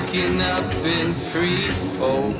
waking up in free fall.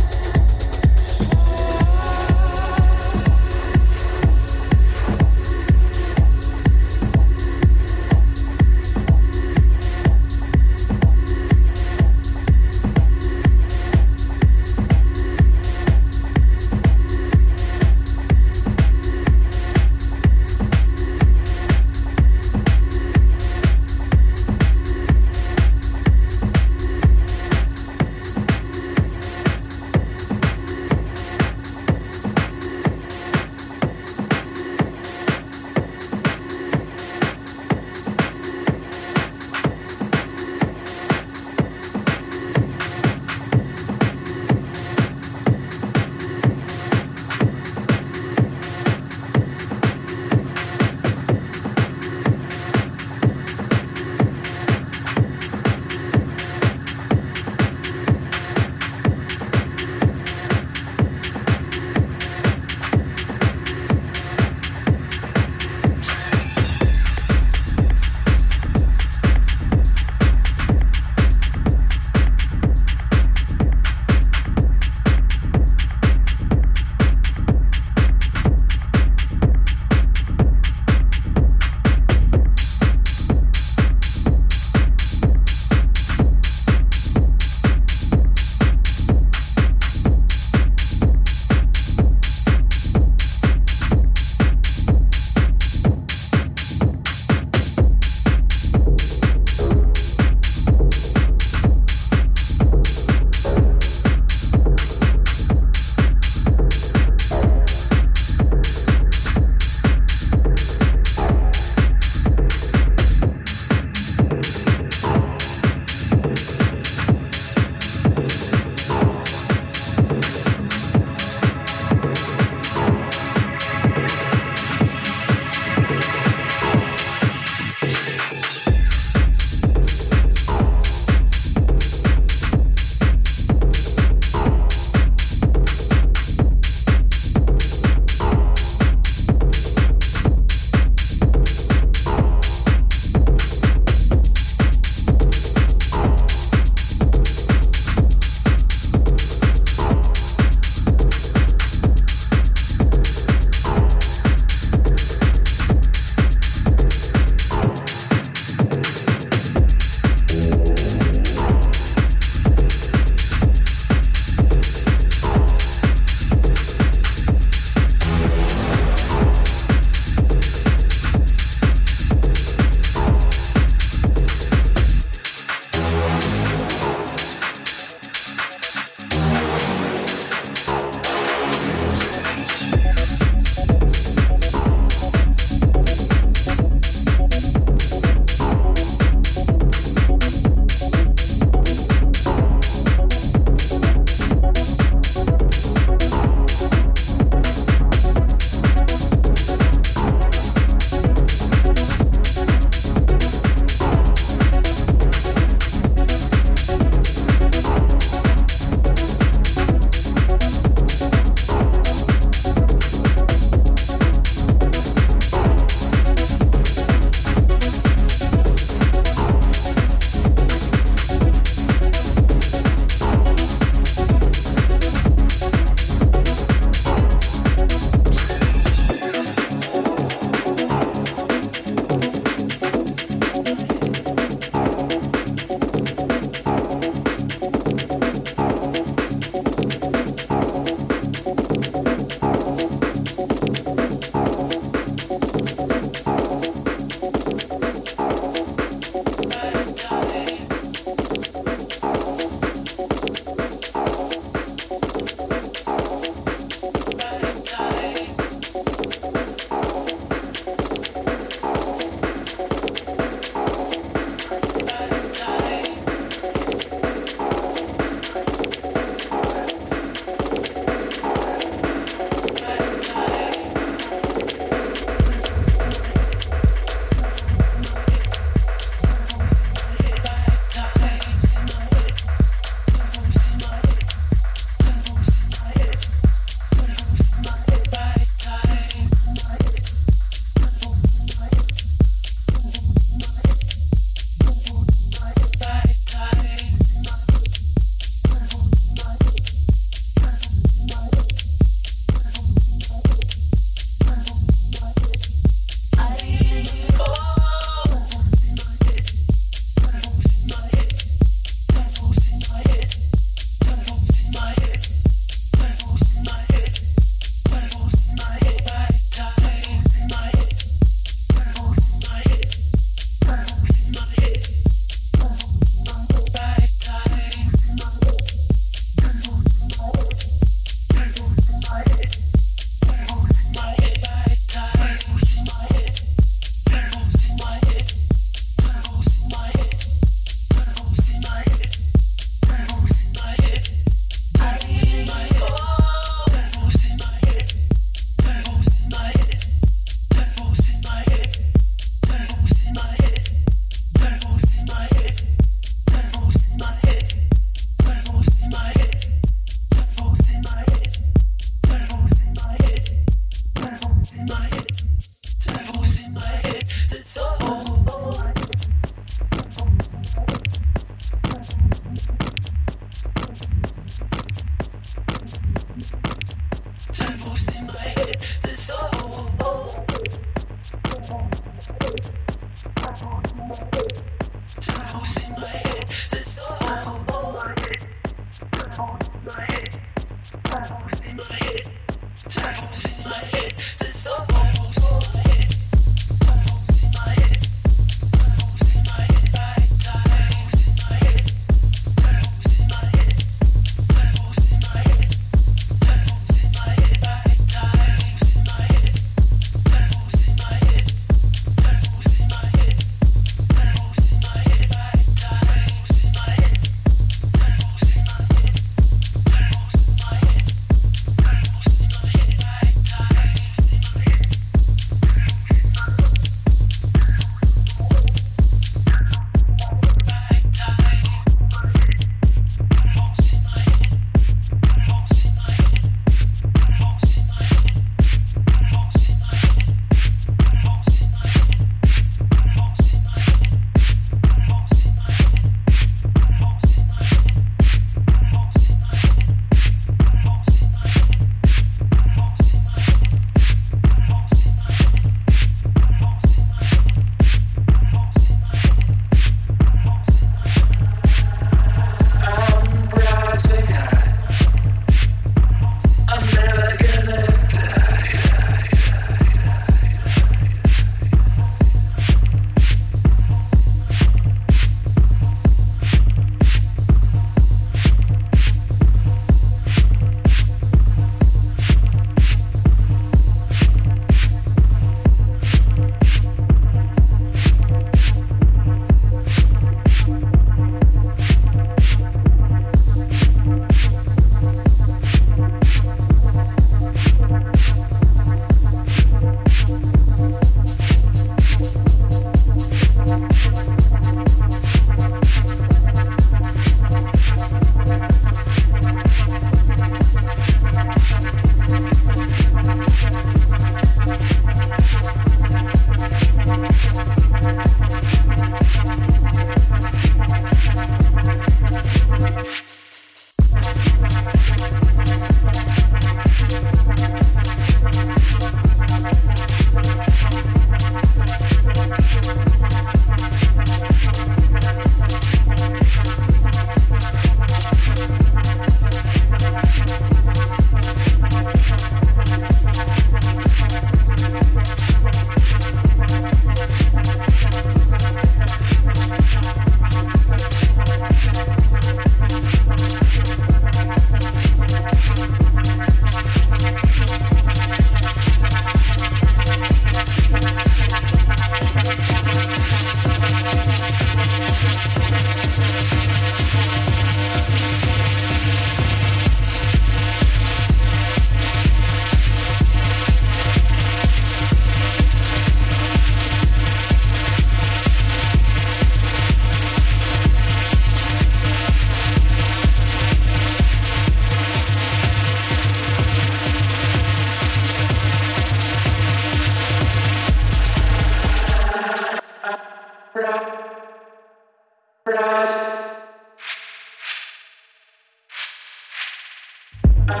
Uh,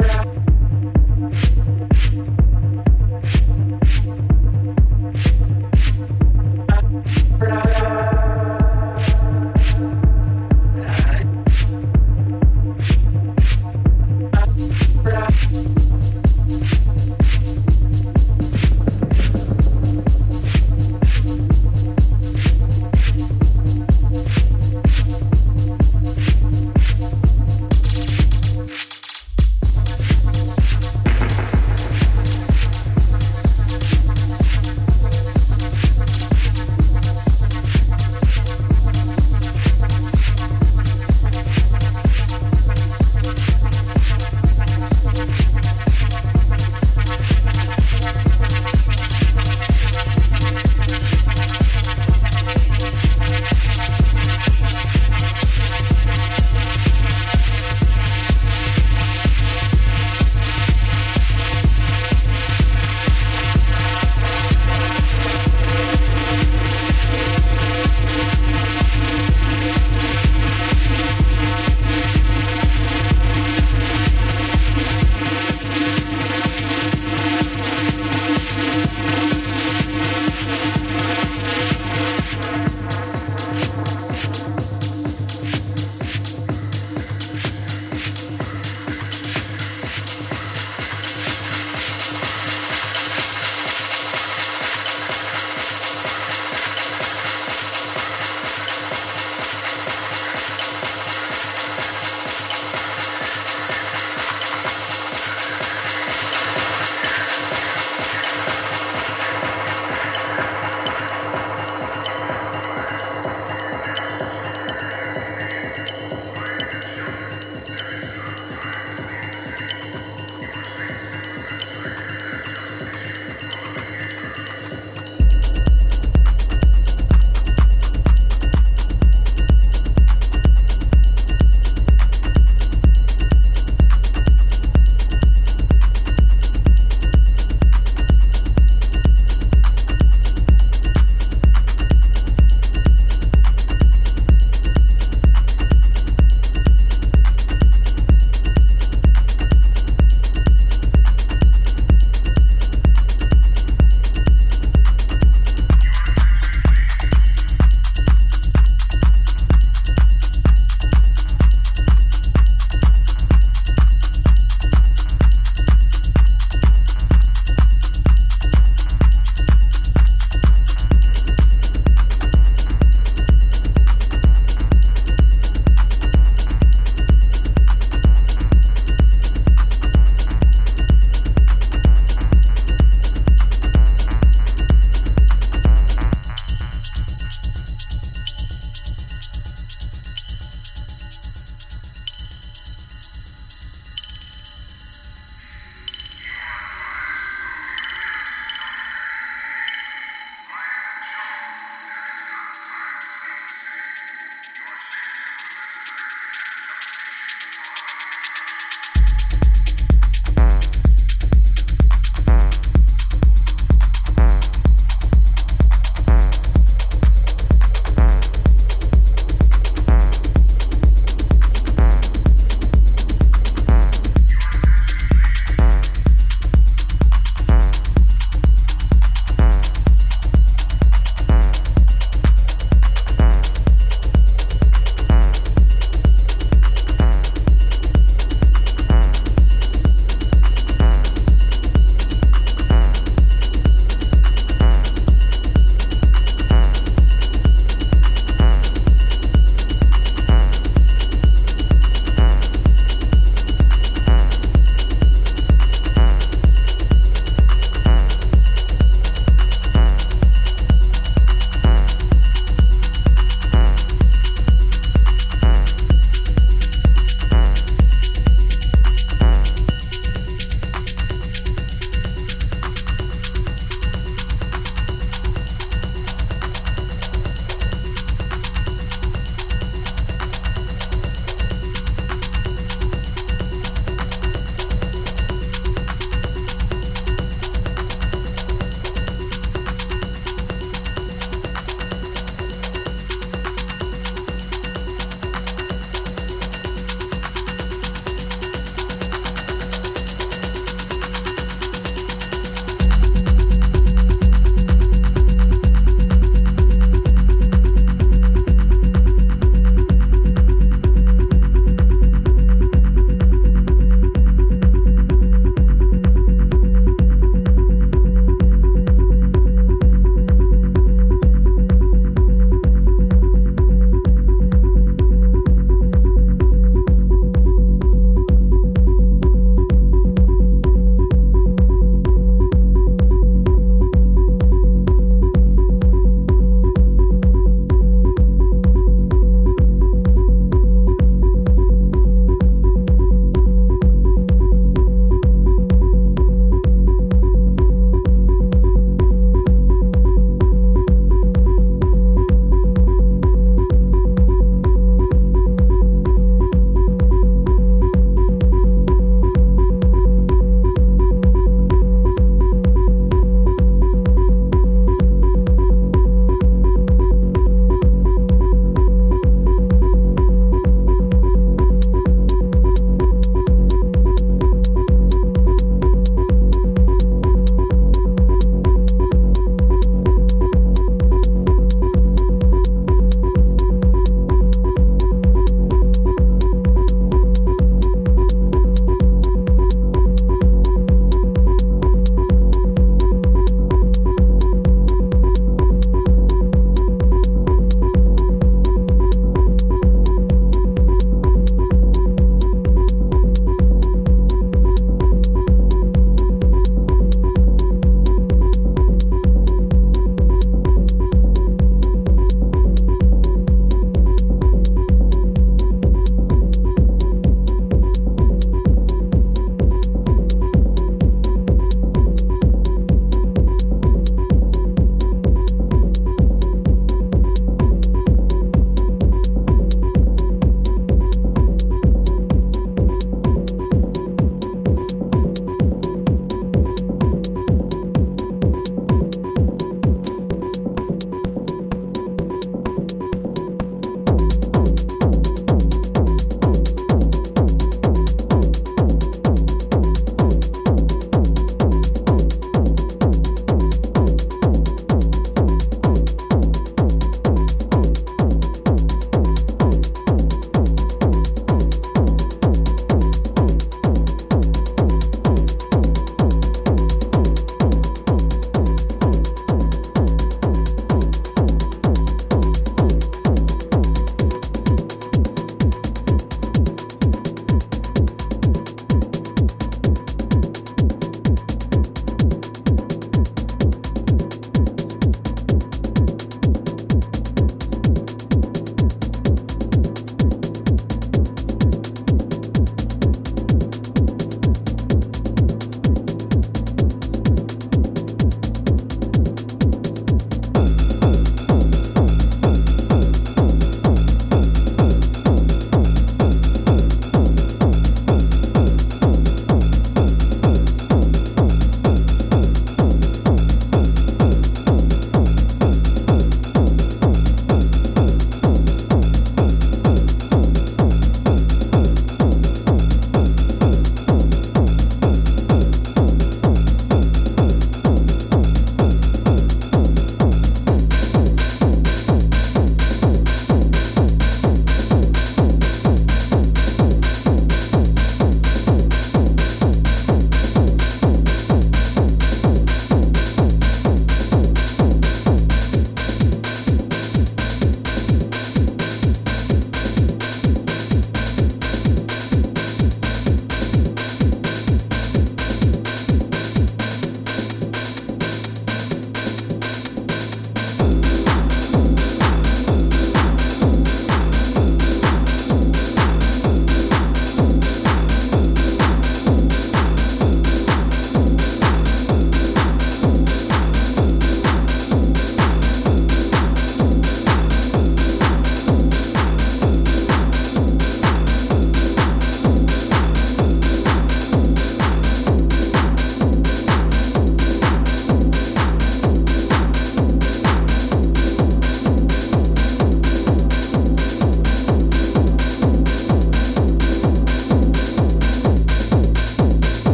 uh, uh.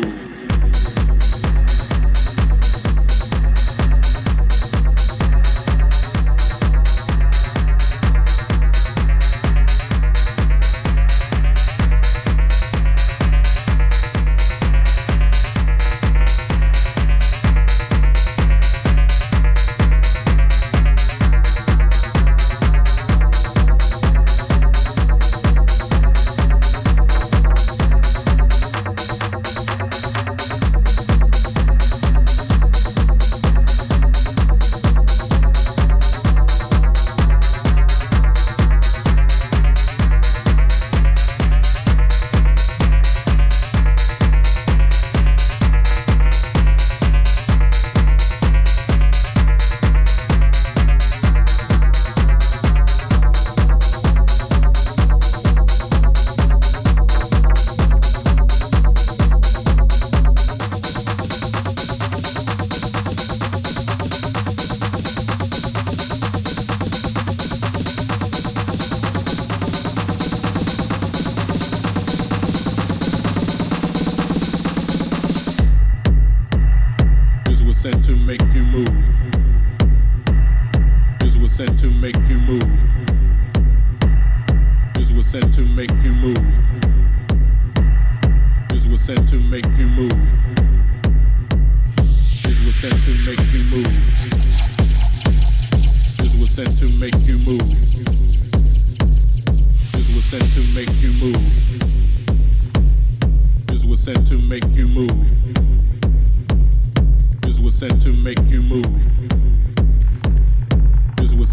you.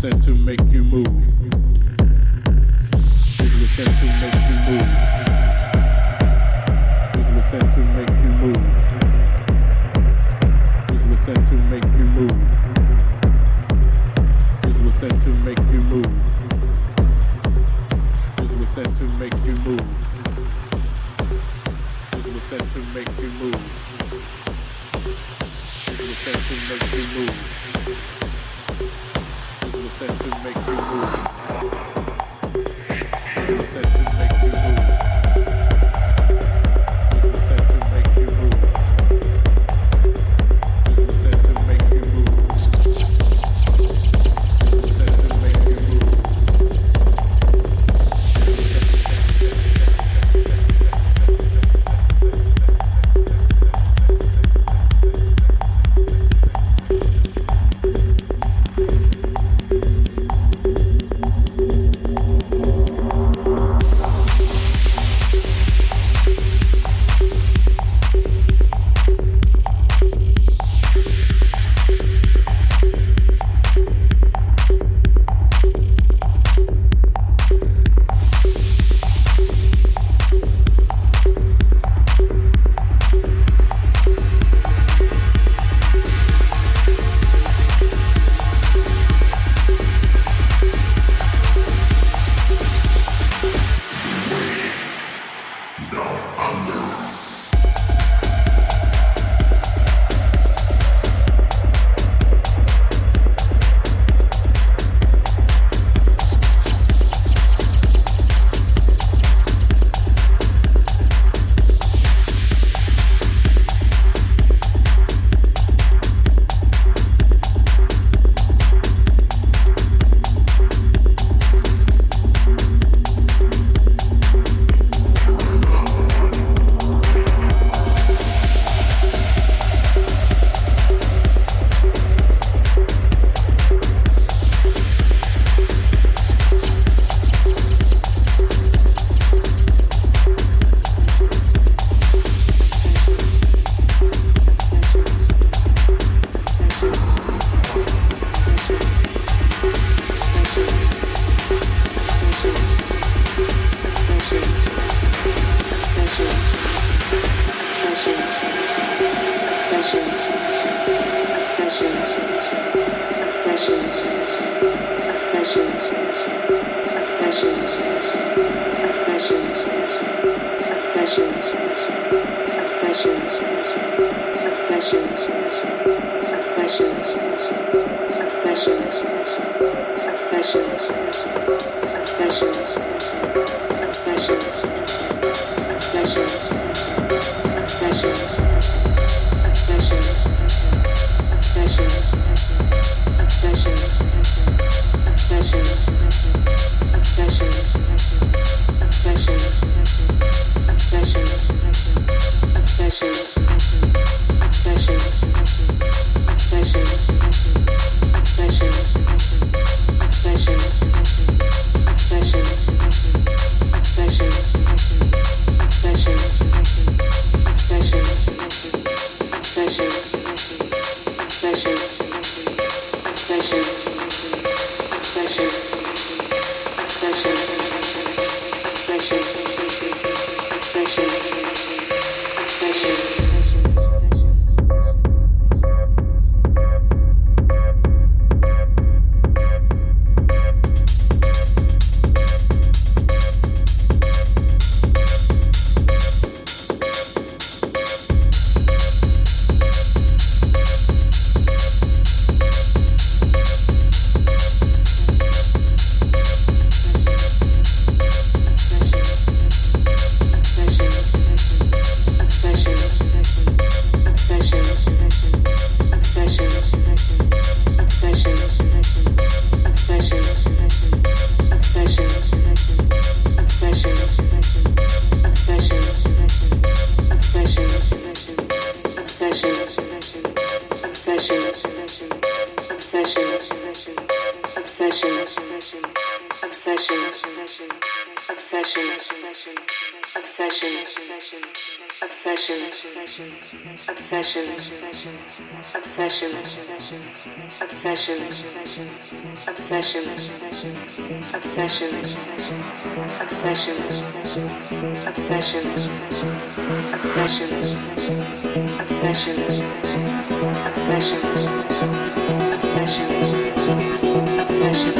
listen to make you move. Big listen to make you move. Big sent to make you move. Big sent to make you move. Big sent to make you move. Big sent to make you move. Big sent to make you move. Big sent to make you move senses make you move. pleasure, pleasure. obsession, obsession, obsession, obsession, obsession, obsession, obsession, obsession, obsession, obsession.